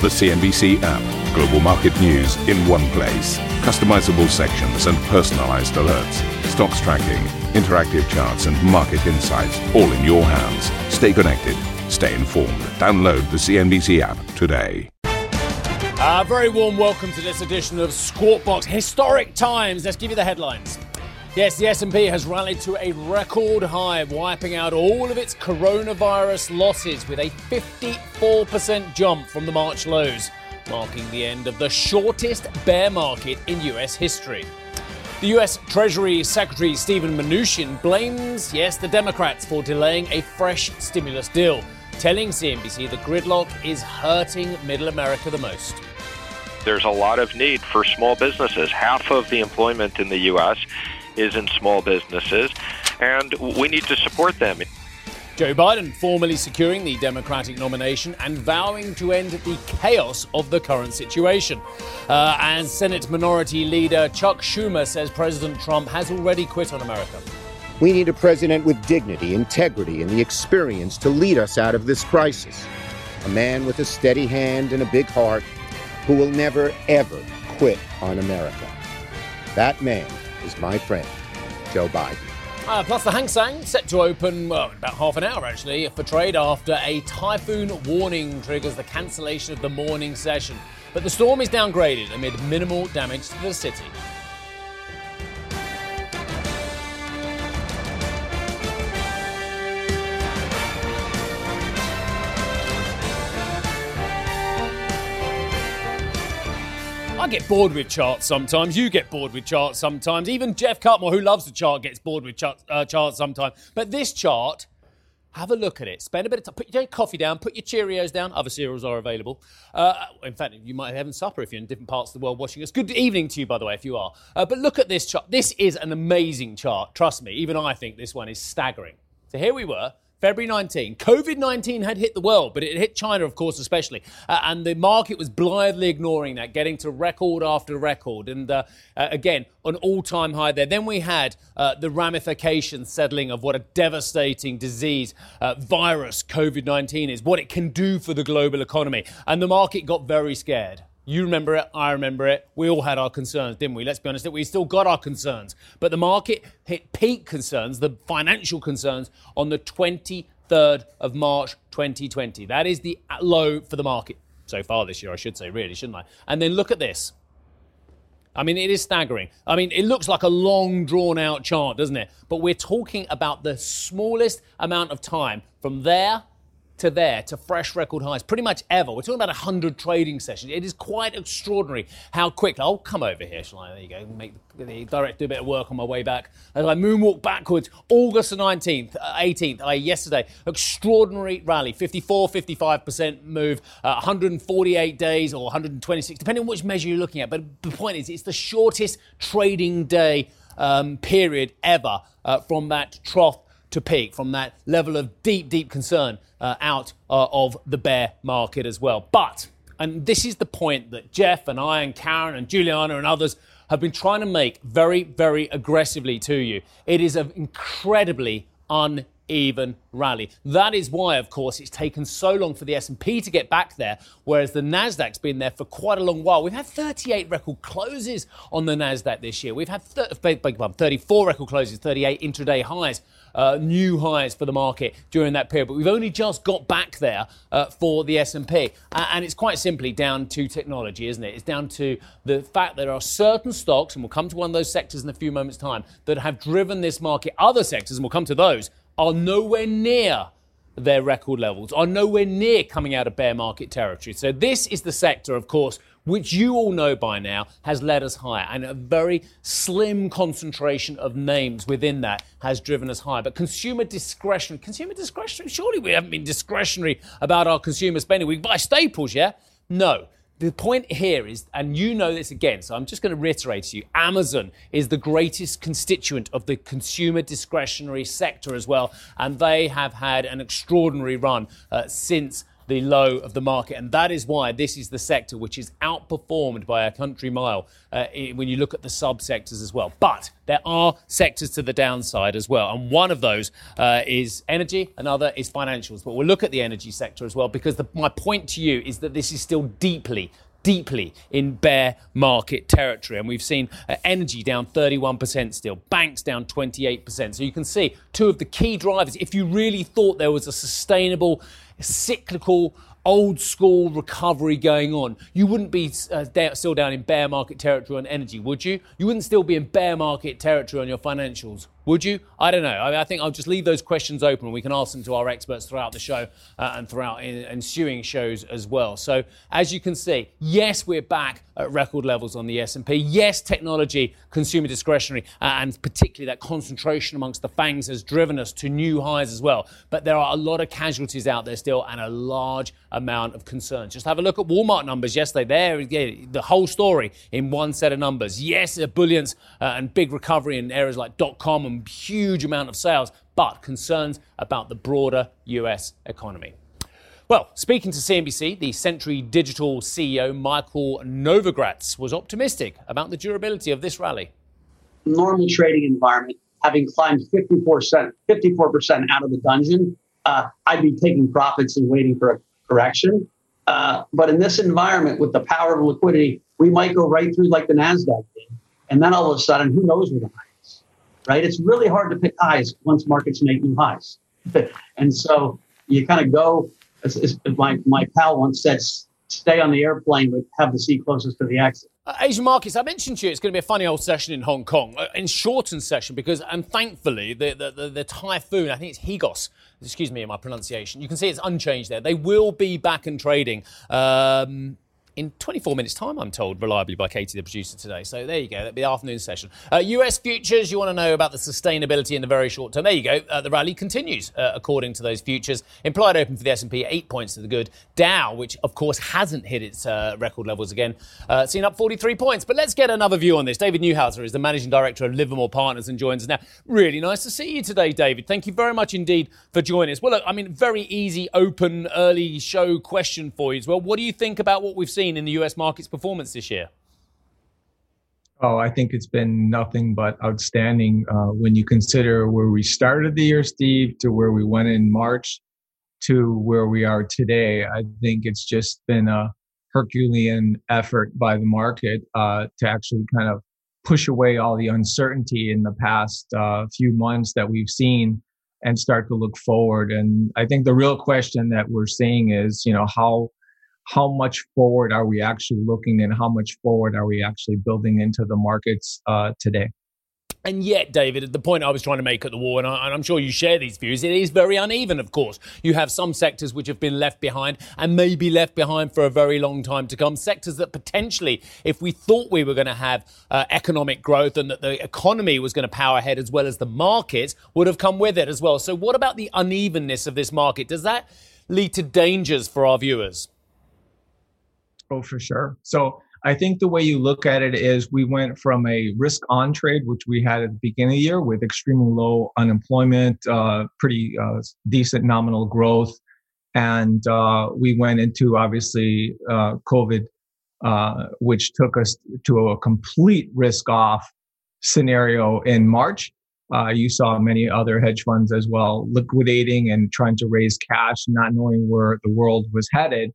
The CNBC app. Global market news in one place. Customizable sections and personalized alerts. Stocks tracking, interactive charts, and market insights all in your hands. Stay connected. Stay informed. Download the CNBC app today. A very warm welcome to this edition of Squawk Box. Historic times. Let's give you the headlines. Yes, the S&P has rallied to a record high, wiping out all of its coronavirus losses with a 54% jump from the March lows, marking the end of the shortest bear market in US history. The US Treasury Secretary Steven Mnuchin blames, yes, the Democrats for delaying a fresh stimulus deal, telling CNBC the gridlock is hurting middle America the most. There's a lot of need for small businesses. Half of the employment in the U.S is in small businesses, and we need to support them. Joe Biden formally securing the Democratic nomination and vowing to end the chaos of the current situation. Uh, and Senate Minority Leader Chuck Schumer says President Trump has already quit on America. We need a president with dignity, integrity, and the experience to lead us out of this crisis. A man with a steady hand and a big heart who will never, ever quit on America. That man is my friend, Joe Biden. Uh, plus, the Hang Seng set to open well, about half an hour actually for trade after a typhoon warning triggers the cancellation of the morning session. But the storm is downgraded amid minimal damage to the city. I get bored with charts sometimes. You get bored with charts sometimes. Even Geoff Cutmore, who loves the chart, gets bored with chart, uh, charts sometimes. But this chart, have a look at it. Spend a bit of time. Put your coffee down. Put your Cheerios down. Other cereals are available. Uh, in fact, you might have having supper if you're in different parts of the world watching us. Good evening to you, by the way, if you are. Uh, but look at this chart. This is an amazing chart. Trust me. Even I think this one is staggering. So here we were. February 19, COVID 19 had hit the world, but it hit China, of course, especially. Uh, and the market was blithely ignoring that, getting to record after record. And uh, uh, again, an all time high there. Then we had uh, the ramifications settling of what a devastating disease, uh, virus COVID 19 is, what it can do for the global economy. And the market got very scared. You remember it, I remember it. We all had our concerns, didn't we? Let's be honest, we still got our concerns. But the market hit peak concerns, the financial concerns, on the 23rd of March 2020. That is the low for the market so far this year, I should say, really, shouldn't I? And then look at this. I mean, it is staggering. I mean, it looks like a long, drawn out chart, doesn't it? But we're talking about the smallest amount of time from there to there to fresh record highs, pretty much ever. We're talking about 100 trading sessions. It is quite extraordinary how quick. I'll come over here, shall I? There you go. Make the direct do a bit of work on my way back. As I moonwalk backwards, August the 19th, uh, 18th, uh, yesterday, extraordinary rally, 54, 55% move, uh, 148 days or 126, depending on which measure you're looking at. But the point is, it's the shortest trading day um, period ever uh, from that trough to peak from that level of deep, deep concern uh, out uh, of the bear market as well. But, and this is the point that Geoff and I and Karen and Juliana and others have been trying to make very, very aggressively to you. It is an incredibly uneven rally. That is why, of course, it's taken so long for the S&P to get back there, whereas the Nasdaq's been there for quite a long while. We've had 38 record closes on the Nasdaq this year. We've had 34 record closes, 38 intraday highs. Uh, new highs for the market during that period, but we've only just got back there uh, for the S&P, uh, and it's quite simply down to technology, isn't it? It's down to the fact that there are certain stocks, and we'll come to one of those sectors in a few moments' time, that have driven this market. Other sectors, and we'll come to those, are nowhere near their record levels, are nowhere near coming out of bear market territory. So, this is the sector, of course, which you all know by now has led us higher. And a very slim concentration of names within that has driven us higher. But consumer discretion, consumer discretion, surely we haven't been discretionary about our consumer spending. We buy staples, yeah? No the point here is, and you know this again, so I'm just going to reiterate to you Amazon is the greatest constituent of the consumer discretionary sector as well, and they have had an extraordinary run uh, since the low of the market. And that is why this is the sector which is outperformed by a country mile uh, when you look at the subsectors as well. But there are sectors to the downside as well. And one of those uh, is energy, another is financials. But we'll look at the energy sector as well because the, my point to you is that this is still deeply deeply in bear market territory. And we've seen uh, energy down 31% still, banks down 28%. So you can see two of the key drivers. If you really thought there was a sustainable, cyclical, old school recovery going on, you wouldn't be uh, still down in bear market territory on energy, would you? You wouldn't still be in bear market territory on your financials, would you? I don't know. I, I, think I'll just leave those questions open. We can ask them to our experts throughout the show uh, and throughout in, ensuing shows as well. So as you can see, yes, we're back at record levels on the S&P. Yes, technology, consumer discretionary, uh, and particularly that concentration amongst the fangs has driven us to new highs as well. But there are a lot of casualties out there still and a large amount of concerns. Just have a look at Walmart numbers yesterday. There, the whole story in one set of numbers. Yes, a uh, and big recovery in areas like dot-com and huge amount of sales, but concerns about the broader US economy. Well, speaking to CNBC, the Century Digital CEO Michael Novogratz was optimistic about the durability of this rally. Normal trading environment, having climbed 54%, 54% out of the dungeon, uh, I'd be taking profits and waiting for a correction. Uh, but in this environment, with the power of liquidity, we might go right through like the NASDAQ did. And then all of a sudden, who knows the high right? It's really hard to pick highs once markets make new highs. and so you kind of go, as, as my, my pal once said, stay on the airplane, but have the seat closest to the exit. Uh, Asian markets, I mentioned to you it's going to be a funny old session in Hong Kong, uh, in shortened session, because, and thankfully, the, the, the, the, typhoon, I think it's Higos, excuse me in my pronunciation, you can see it's unchanged there. They will be back and trading. Um, in 24 minutes' time, I'm told reliably by Katie, the producer today. So there you go. That'll be the afternoon session. Uh, US futures, you want to know about the sustainability in the very short term. There you go. Uh, the rally continues uh, according to those futures. Implied open for the S&P, eight points to the good. Dow, which of course hasn't hit its uh, record levels again, uh, seen up 43 points. But let's get another view on this. David Neuhauser is the managing director of Livermore Partners and joins us now. Really nice to see you today, David. Thank you very much indeed for joining us. Well, look, I mean, very easy, open, early show question for you as well. What do you think about what we've seen? Seen in the US market's performance this year? Oh, I think it's been nothing but outstanding uh, when you consider where we started the year, Steve, to where we went in March to where we are today. I think it's just been a Herculean effort by the market uh, to actually kind of push away all the uncertainty in the past uh, few months that we've seen and start to look forward. And I think the real question that we're seeing is, you know, how how much forward are we actually looking and how much forward are we actually building into the markets uh, today? And yet, David, at the point I was trying to make at the war, and, I, am sure you share these views, it is very uneven, of course. You have some sectors which have been left behind and may be left behind for a very long time to come. Sectors that potentially, if we thought we were going to have uh, economic growth and that the economy was going to power ahead as well as the market, would have come with it as well. So, what about the unevenness of this market? Does that lead to dangers for our viewers? Oh, for sure. So I think the way you look at it is we went from a risk on trade, which we had at the beginning of the year with extremely low unemployment, uh, pretty uh, decent nominal growth. And uh, we went into obviously uh, COVID, uh, which took us to a complete risk off scenario in March. Uh, you saw many other hedge funds as well liquidating and trying to raise cash, not knowing where the world was headed.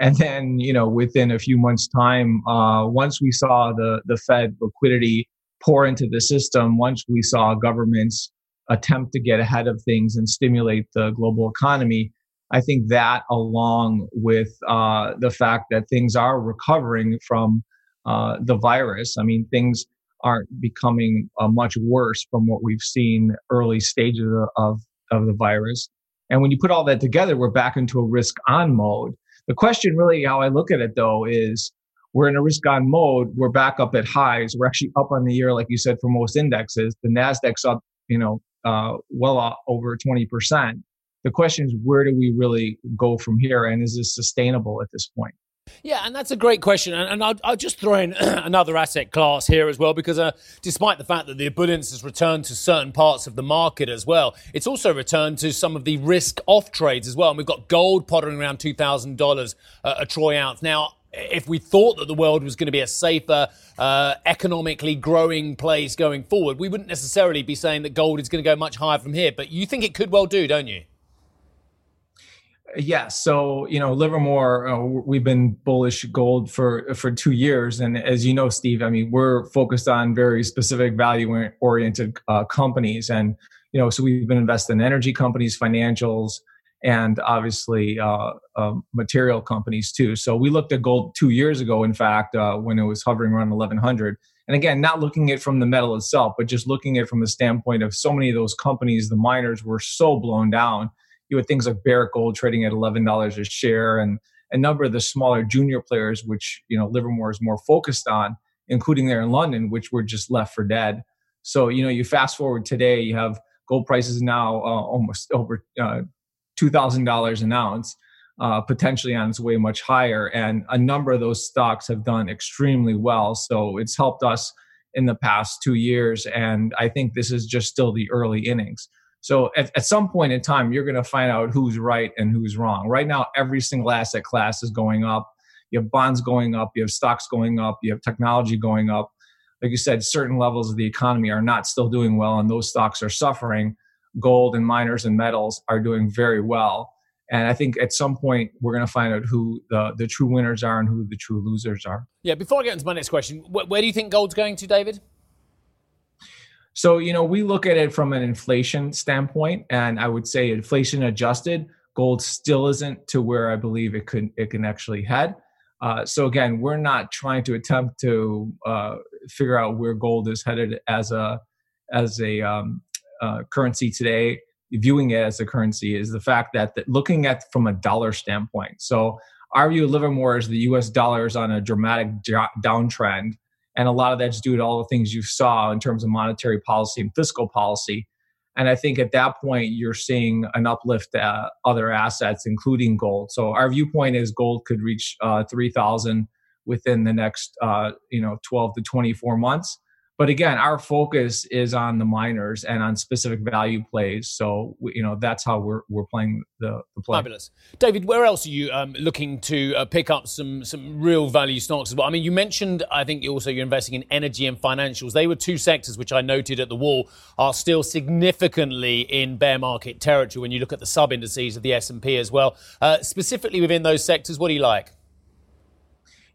And then, you know, within a few months' time, uh, once we saw the the Fed liquidity pour into the system, once we saw governments attempt to get ahead of things and stimulate the global economy, I think that, along with uh, the fact that things are recovering from uh, the virus, I mean, things aren't becoming uh, much worse from what we've seen early stages of, of the virus. And when you put all that together, we're back into a risk on mode. The question, really, how I look at it though, is we're in a risk on mode. We're back up at highs. We're actually up on the year, like you said, for most indexes. The Nasdaq's up, you know, uh, well over twenty percent. The question is, where do we really go from here, and is this sustainable at this point? Yeah, and that's a great question. And, and I'll, I'll, just throw in another asset class here as well, because uh, despite the fact that the abundance has returned to certain parts of the market as well, it's also returned to some of the risk off trades as well. And we've got gold pottering around $2,000 uh, a troy ounce. Now, if we thought that the world was going to be a safer, uh, economically growing place going forward, we wouldn't necessarily be saying that gold is going to go much higher from here. But you think it could well do, don't you? Yes. So you know, Livermore, uh, we've been bullish gold for for two years, and as you know, Steve, I mean, we're focused on very specific value oriented uh, companies, and you know, so we've been investing in energy companies, financials, and obviously uh, um, material companies too. So we looked at gold two years ago, in fact, uh, when it was hovering around 1100. And again, not looking at it from the metal itself, but just looking at it from the standpoint of so many of those companies, the miners were so blown down you had things like Barrick Gold trading at eleven dollars a share, and a number of the smaller junior players, which you know Livermore is more focused on, including there in London, which were just left for dead. So you know, you fast forward today, you have gold prices now uh, almost over uh, two thousand dollars an ounce. Uh, potentially on its way much higher. And a number of those stocks have done extremely well. So it's helped us in the past two years. And I think this is just still the early innings. So at, at some point in time, you're going to find out who's right and who's wrong. Right now, every single asset class is going up. You have bonds going up, you have stocks going up, you have technology going up. Like you said, certain levels of the economy are not still doing well, and those stocks are suffering. Gold and miners and metals are doing very well. And I think at some point we're going to find out who the, the true winners are and who the true losers are. Yeah, before I get into my next question, wh- where do you think gold's going to, David? So, you know, we look at it from an inflation standpoint, and I would say inflation adjusted, gold still isn't to where I believe it could it can actually head. Uh, so again, we're not trying to attempt to uh, figure out where gold is headed as a as a um, uh, currency today. Viewing it as a currency is the fact that, that looking at from a dollar standpoint. So our view of Livermore is the U.S. dollar is on a dramatic downtrend and a lot of that's due to all the things you saw in terms of monetary policy and fiscal policy. And I think at that point, you're seeing an uplift to other assets, including gold. So our viewpoint is gold could reach uh, 3,000 within the next, uh, you know, 12 to 24 months. But again, our focus is on the miners and on specific value plays. So you know that's how we're we're playing the, the play. Fabulous, David. Where else are you um, looking to uh, pick up some some real value stocks as well? I mean, you mentioned I think also you're investing in energy and financials. They were two sectors which I noted at the wall are still significantly in bear market territory when you look at the sub indices of the S and P as well. Uh, specifically within those sectors, what do you like?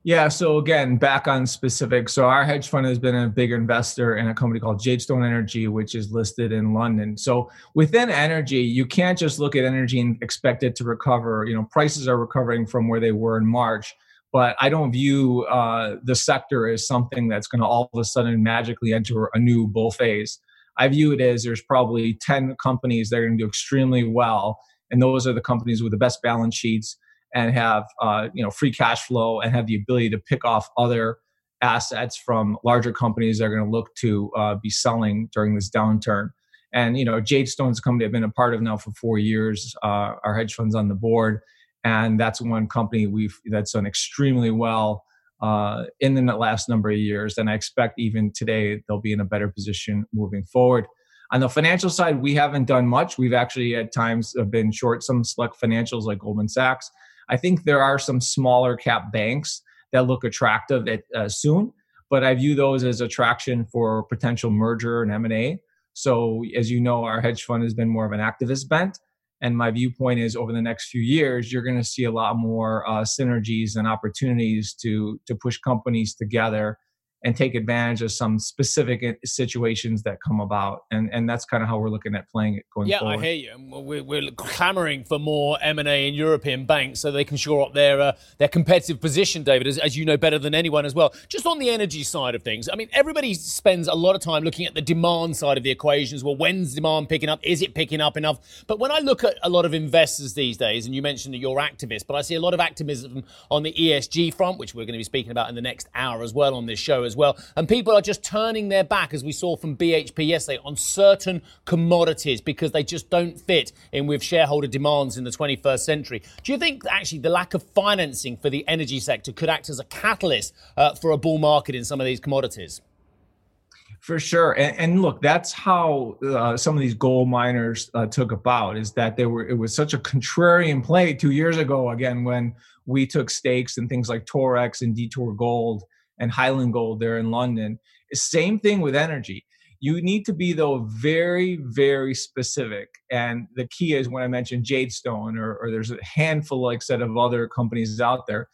Yeah. So again, back on specific. So our hedge fund has been a big investor in a company called Jadestone Energy, which is listed in London. So within energy, you can't just look at energy and expect it to recover. You know, prices are recovering from where they were in March, but I don't view uh, the sector as something that's going to all of a sudden magically enter a new bull phase. I view it as there's probably 10 companies that are going to do extremely well. And those are the companies with the best balance sheets and have uh, you know free cash flow and have the ability to pick off other assets from larger companies that are going to look to uh, be selling during this downturn. And you know, Jadestone's a company I've been a part of now for four years. Uh, our hedge fund's on the board, and that's one company we've that's done extremely well uh, in the last number of years. And I expect even today they'll be in a better position moving forward. On the financial side, we haven't done much. We've actually at times been short some select financials like Goldman Sachs. I think there are some smaller cap banks that look attractive at, uh, soon, but I view those as attraction for potential merger and M&A. So as you know, our hedge fund has been more of an activist bent. And my viewpoint is over the next few years, you're going to see a lot more uh, synergies and opportunities to, to push companies together and take advantage of some specific situations that come about. And and that's kind of how we're looking at playing it going forward. yeah, forward. I hear you. We're, we're clamoring for more M&A in European banks so they can shore up their uh, their competitive position, David, as, as you know better than anyone as well. Just on the energy side of things, I mean, everybody spends a lot of time looking at the demand side of the equations. Well, when's demand picking up? Is it picking up enough? But when I look at a lot of investors these days, and you mentioned that you're activist, but I see a lot of activism on the ESG front, which we're going to be speaking about in the next hour as well on this show as well. And people are just turning their back, as we saw from BHP yesterday, on certain commodities because they just don't fit in with shareholder demands in the 21st century. Do you think actually the lack of financing for the energy sector could act as a catalyst uh, for a bull market in some of these commodities? For sure, and, and look, that's how uh, some of these gold miners uh, took about. Is that they were it was such a contrarian play two years ago. Again, when we took stakes in things like Torex and Detour Gold and Highland Gold there in London. Same thing with energy. You need to be though very, very specific. And the key is when I mentioned Jadestone, or, or there's a handful, like set of other companies out there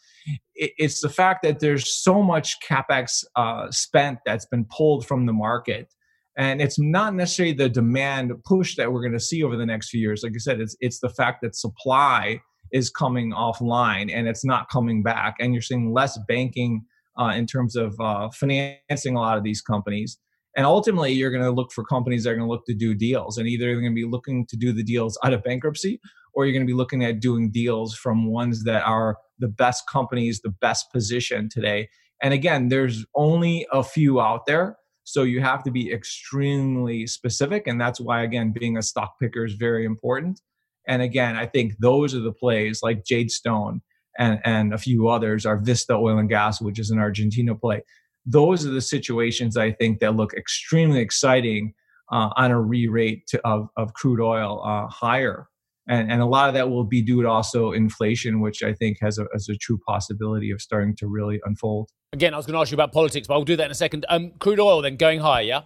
it's the fact that there's so much capex uh, spent that's been pulled from the market and it's not necessarily the demand push that we're going to see over the next few years like i said it's it's the fact that supply is coming offline and it's not coming back and you're seeing less banking uh, in terms of uh, financing a lot of these companies and ultimately you're going to look for companies that are going to look to do deals and either they're going to be looking to do the deals out of bankruptcy or you're going to be looking at doing deals from ones that are the best companies, the best position today. And again, there's only a few out there. So you have to be extremely specific. And that's why, again, being a stock picker is very important. And again, I think those are the plays like Jadestone and, and a few others are Vista Oil and Gas, which is an Argentina play. Those are the situations I think that look extremely exciting uh, on a re rate of, of crude oil uh, higher and, and a lot of that will be due to also inflation, which I think has a, has a true possibility of starting to really unfold. Again, I was going to ask you about politics, but I'll do that in a second. Um, crude oil then going higher, yeah?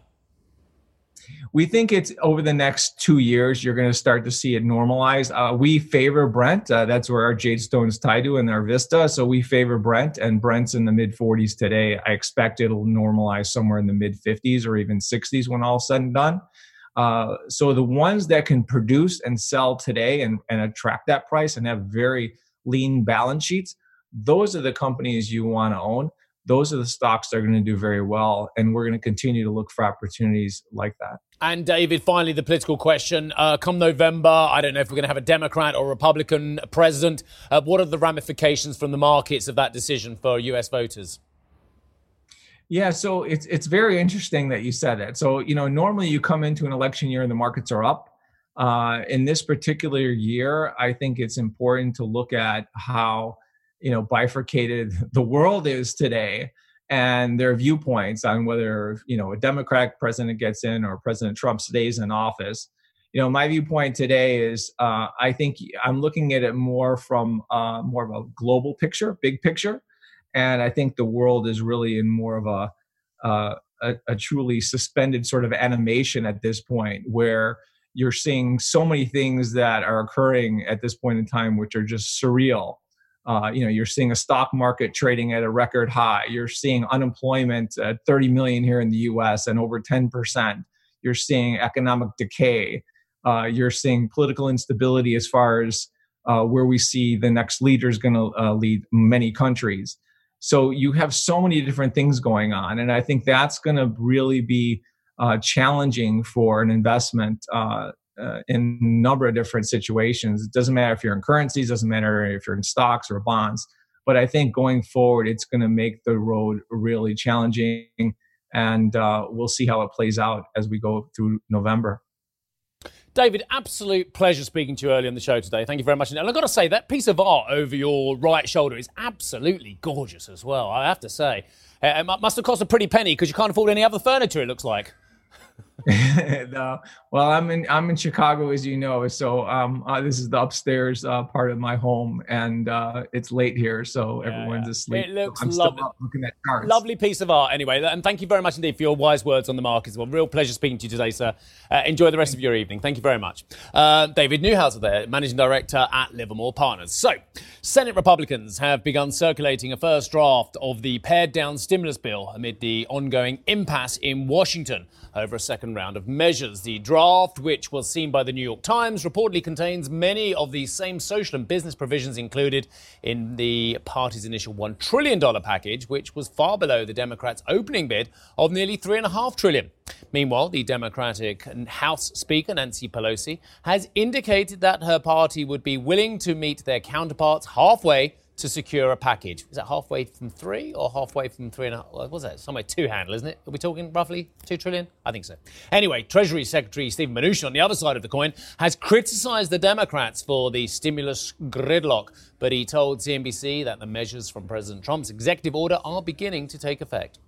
We think it's over the next two years, you're going to start to see it normalize. Uh, we favor Brent. Uh, that's where our Jadestone's tied to and our Vista. So we favor Brent, and Brent's in the mid 40s today. I expect it'll normalize somewhere in the mid 50s or even 60s when all said and done. Uh, so the ones that can produce and sell today and, and attract that price and have very lean balance sheets, those are the companies you want to own. Those are the stocks that are going to do very well. And we're going to continue to look for opportunities like that. And David, finally, the political question. Uh, come November, I don't know if we're going to have a Democrat or Republican president. Uh, what are the ramifications from the markets of that decision for US voters? Yeah, so it's it's very interesting that you said that. So you know, normally you come into an election year and the markets are up. Uh, in this particular year, I think it's important to look at how you know bifurcated the world is today and their viewpoints on whether you know a Democratic president gets in or President Trump stays in office. You know, my viewpoint today is uh, I think I'm looking at it more from uh, more of a global picture, big picture and I think the world is really in more of a, uh, a, a truly suspended sort of animation at this point, where you're seeing so many things that are occurring at this point in time, which are just surreal. Uh, you know, you're seeing a stock market trading at a record high. You're seeing unemployment at 30 million here in the U.S. and over 10 percent. You're seeing economic decay. Uh, you're seeing political instability as far as uh, where we see the next leader is going to uh, lead many countries. So you have so many different things going on. And I think that's going to really be uh, challenging for an investment uh, uh, in a number of different situations. It doesn't matter if you're in currencies, doesn't matter if you're in stocks or bonds. But I think going forward, it's going to make the road really challenging. And uh, we'll see how it plays out as we go through November. David, absolute pleasure speaking to you early on the show today. Thank you very much. And I've got to say, that piece of art over your right shoulder is absolutely gorgeous as well, I have to say. It must have cost a pretty penny because you can't afford any other furniture, it looks like. no. Well, I'm in I'm in Chicago, as you know. So um, uh, this is the upstairs uh, part of my home, and uh, it's late here, so yeah, everyone's yeah. asleep. It looks so lovely. looking at cards. Lovely piece of art, anyway. And thank you very much indeed for your wise words on the market as well. Real pleasure speaking to you today, sir. Uh, enjoy the rest of your evening. Thank you very much, uh, David Neuhauser, there, managing director at Livermore Partners. So, Senate Republicans have begun circulating a first draft of the pared down stimulus bill amid the ongoing impasse in Washington over a second round of measures. The draft, which was seen by the New York Times, reportedly contains many of the same social and business provisions included in the party's initial $1 trillion package, which was far below the Democrats' opening bid of nearly 3.5 trillion. Meanwhile, the Democratic House Speaker, Nancy Pelosi, has indicated that her party would be willing to meet their counterparts halfway to secure a package. Is that halfway from three or halfway from three and a half? What was that? Somewhere two handle, isn't it? Are we talking roughly two trillion? I think so. Anyway, Treasury Secretary Steven Mnuchin on the other side of the coin has criticised the Democrats for the stimulus gridlock, but he told CNBC that the measures from President Trump's executive order are beginning to take effect.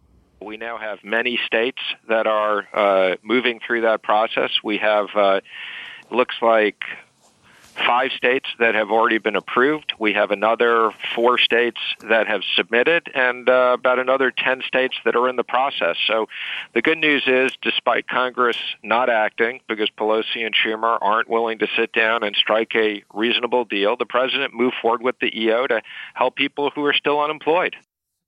We now have many states that are uh, moving through that process. We have, uh, looks like, five states that have already been approved. We have another four states that have submitted, and uh, about another 10 states that are in the process. So the good news is, despite Congress not acting because Pelosi and Schumer aren't willing to sit down and strike a reasonable deal, the president moved forward with the EO to help people who are still unemployed.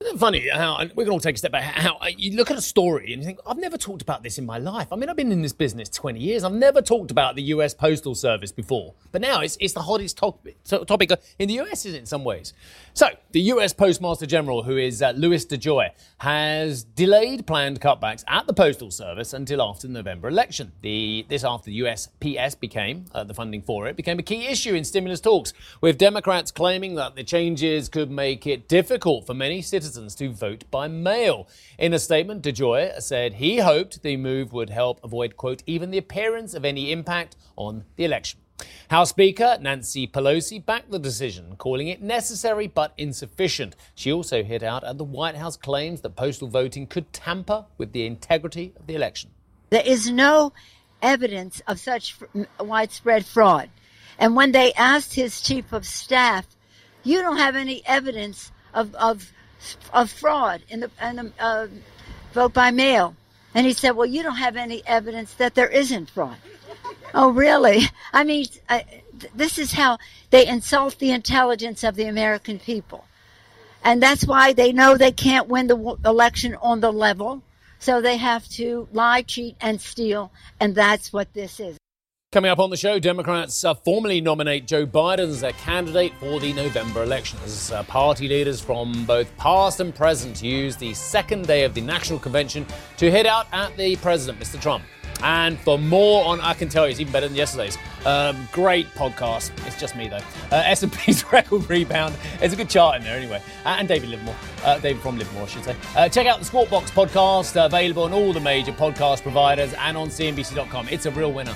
Isn't it funny how we can all take a step back? How you look at a story and you think, I've never talked about this in my life. I mean, I've been in this business 20 years. I've never talked about the U.S. Postal Service before, but now it's, it's the hottest topic, topic in the U.S. in some ways. So, the U.S. Postmaster General, who is uh, Louis DeJoy, has delayed planned cutbacks at the Postal Service until after the November election. The, this after the USPS became, uh, the funding for it, became a key issue in stimulus talks, with Democrats claiming that the changes could make it difficult for many citizens to vote by mail. In a statement, DeJoy said he hoped the move would help avoid, quote, even the appearance of any impact on the election. House Speaker Nancy Pelosi backed the decision, calling it necessary but insufficient. She also hit out at the White House claims that postal voting could tamper with the integrity of the election. There is no evidence of such widespread fraud. And when they asked his chief of staff, you don't have any evidence of, of, of fraud in the, in the uh, vote by mail. And he said, well, you don't have any evidence that there isn't fraud. Oh, really? I mean, I, this is how they insult the intelligence of the American people. And that's why they know they can't win the election on the level. So they have to lie, cheat, and steal. And that's what this is. Coming up on the show, Democrats uh, formally nominate Joe Biden as their candidate for the November elections. Uh, party leaders from both past and present use the second day of the National Convention to hit out at the president, Mr. Trump. And for more on, I can tell you, it's even better than yesterday's. Um, great podcast. It's just me though. Uh, S&P's record rebound. There's a good chart in there anyway. Uh, and David Livermore, uh, David from Livermore, I should say. Uh, check out the Squawk Box podcast, uh, available on all the major podcast providers and on CNBC.com. It's a real winner.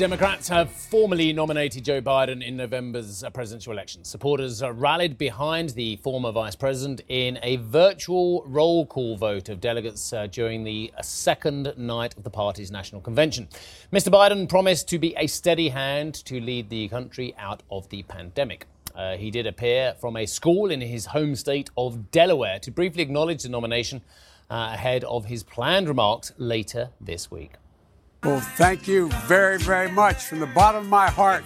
Democrats have formally nominated Joe Biden in November's uh, presidential election. Supporters uh, rallied behind the former vice president in a virtual roll call vote of delegates uh, during the uh, second night of the party's national convention. Mr. Biden promised to be a steady hand to lead the country out of the pandemic. Uh, he did appear from a school in his home state of Delaware to briefly acknowledge the nomination ahead of his planned remarks later this week. Well, thank you very, very much from the bottom of my heart.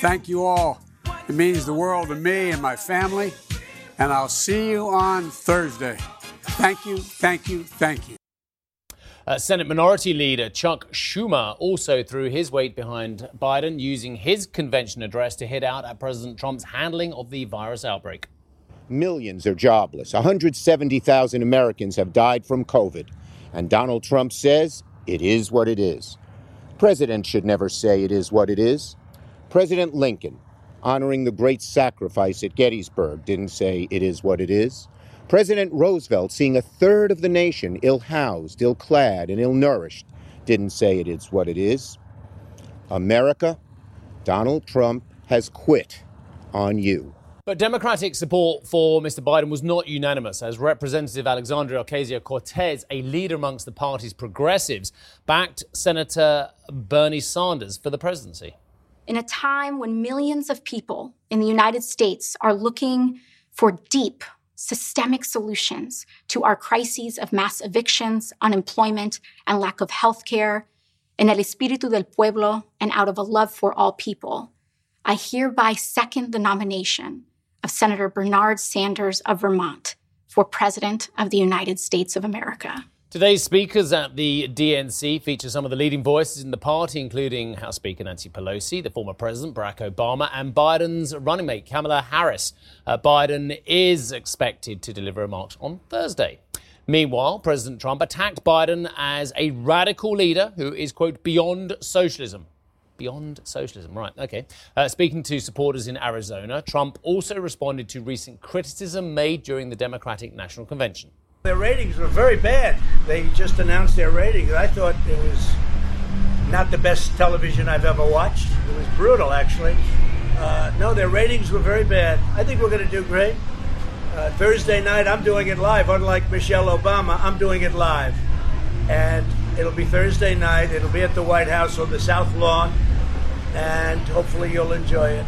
Thank you all. It means the world to me and my family. And I'll see you on Thursday. Thank you, thank you, thank you. Uh, Senate Minority Leader Chuck Schumer also threw his weight behind Biden, using his convention address to hit out at President Trump's handling of the virus outbreak. Millions are jobless. 170,000 Americans have died from COVID. And Donald Trump says it is what it is. President should never say it is what it is. President Lincoln, honoring the great sacrifice at Gettysburg, didn't say it is what it is. President Roosevelt, seeing a third of the nation ill housed, ill clad, and ill nourished, didn't say it is what it is. America, Donald Trump has quit on you. But Democratic support for Mr. Biden was not unanimous, as Representative Alexandria Ocasio Cortez, a leader amongst the party's progressives, backed Senator Bernie Sanders for the presidency. In a time when millions of people in the United States are looking for deep, systemic solutions to our crises of mass evictions, unemployment, and lack of health care, in el espíritu del pueblo, and out of a love for all people, I hereby second the nomination of Senator Bernard Sanders of Vermont for President of the United States of America. Today's speakers at the DNC feature some of the leading voices in the party, including House Speaker Nancy Pelosi, the former President Barack Obama, and Biden's running mate Kamala Harris. Uh, Biden is expected to deliver remarks on Thursday. Meanwhile, President Trump attacked Biden as a radical leader who is, quote, beyond socialism. Beyond socialism, right, okay. Uh, speaking to supporters in Arizona, Trump also responded to recent criticism made during the Democratic National Convention. Their ratings were very bad. They just announced their ratings. I thought it was not the best television I've ever watched. It was brutal, actually. Uh, no, their ratings were very bad. I think we're going to do great. Uh, Thursday night, I'm doing it live. Unlike Michelle Obama, I'm doing it live. And it'll be Thursday night. It'll be at the White House on the South Lawn. And hopefully you'll enjoy it.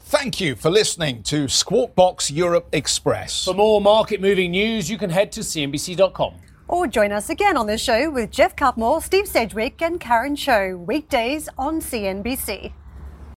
Thank you for listening to Squawk Box Europe Express. For more market moving news, you can head to CNBC.com. Or join us again on the show with Geoff Cutmore, Steve Sedgwick, and Karen Tso, weekdays on CNBC.